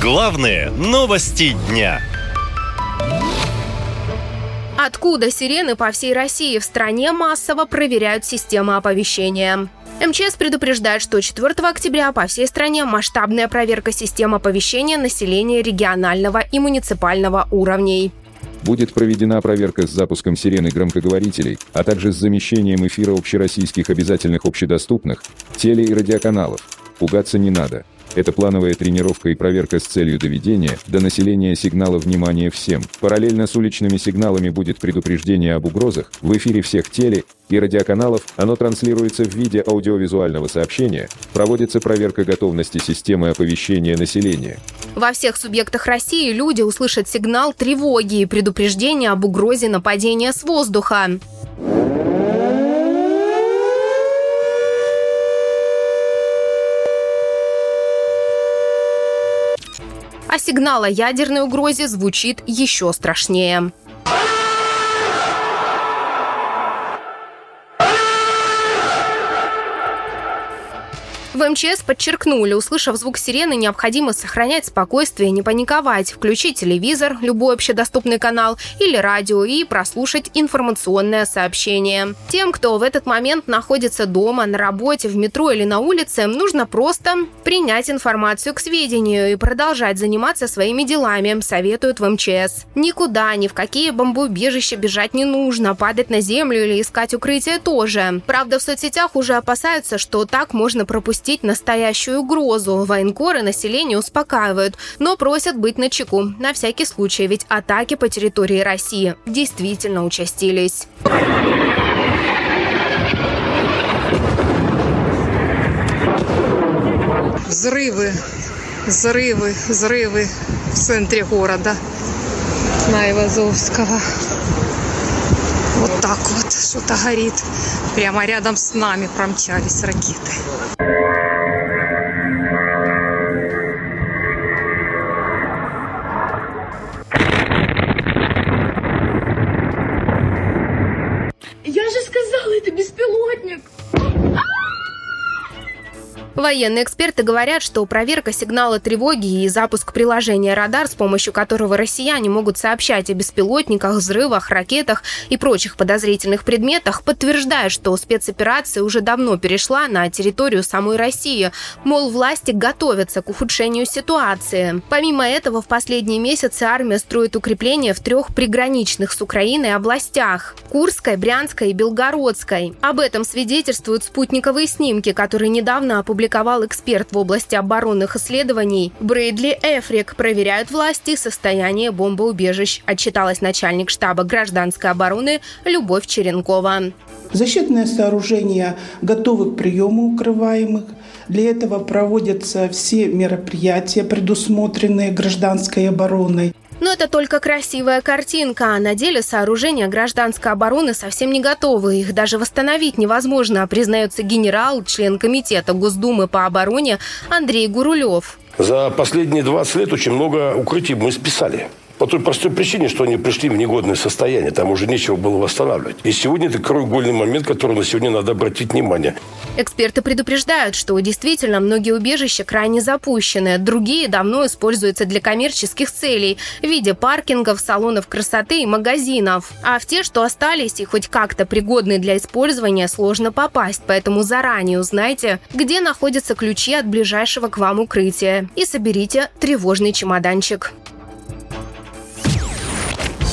Главные новости дня. Откуда сирены по всей России в стране массово проверяют системы оповещения? МЧС предупреждает, что 4 октября по всей стране масштабная проверка систем оповещения населения регионального и муниципального уровней. Будет проведена проверка с запуском сирены громкоговорителей, а также с замещением эфира общероссийских обязательных общедоступных теле- и радиоканалов. Пугаться не надо. Это плановая тренировка и проверка с целью доведения до населения сигнала внимания всем. Параллельно с уличными сигналами будет предупреждение об угрозах в эфире всех теле- и радиоканалов, оно транслируется в виде аудиовизуального сообщения, проводится проверка готовности системы оповещения населения. Во всех субъектах России люди услышат сигнал тревоги и предупреждение об угрозе нападения с воздуха. А сигнал о ядерной угрозе звучит еще страшнее. В МЧС подчеркнули, услышав звук сирены, необходимо сохранять спокойствие, не паниковать, включить телевизор, любой общедоступный канал или радио и прослушать информационное сообщение. Тем, кто в этот момент находится дома, на работе, в метро или на улице, нужно просто принять информацию к сведению и продолжать заниматься своими делами, советуют в МЧС. Никуда, ни в какие бомбоубежища бежать не нужно, падать на землю или искать укрытие тоже. Правда, в соцсетях уже опасаются, что так можно пропустить допустить настоящую угрозу. Военкоры население успокаивают, но просят быть начеку. На всякий случай, ведь атаки по территории России действительно участились. Взрывы, взрывы, взрывы в центре города. Вот так вот что-то горит. Прямо рядом с нами промчались ракеты. Военные эксперты говорят, что проверка сигнала тревоги и запуск приложения «Радар», с помощью которого россияне могут сообщать о беспилотниках, взрывах, ракетах и прочих подозрительных предметах, подтверждает, что спецоперация уже давно перешла на территорию самой России. Мол, власти готовятся к ухудшению ситуации. Помимо этого, в последние месяцы армия строит укрепления в трех приграничных с Украиной областях – Курской, Брянской и Белгородской. Об этом свидетельствуют спутниковые снимки, которые недавно опубликовали опубликовал эксперт в области оборонных исследований Брейдли Эфрик. Проверяют власти состояние бомбоубежищ, отчиталась начальник штаба гражданской обороны Любовь Черенкова. Защитные сооружения готовы к приему укрываемых. Для этого проводятся все мероприятия, предусмотренные гражданской обороной. Но это только красивая картинка, а на деле сооружения гражданской обороны совсем не готовы. Их даже восстановить невозможно, признается генерал, член комитета Госдумы по обороне Андрей Гурулев. За последние 20 лет очень много укрытий мы списали. По той простой причине, что они пришли в негодное состояние. Там уже нечего было восстанавливать. И сегодня это краеугольный момент, который на сегодня надо обратить внимание. Эксперты предупреждают, что действительно многие убежища крайне запущены. Другие давно используются для коммерческих целей в виде паркингов, салонов красоты и магазинов. А в те, что остались и хоть как-то пригодны для использования, сложно попасть. Поэтому заранее узнайте, где находятся ключи от ближайшего к вам укрытия. И соберите тревожный чемоданчик.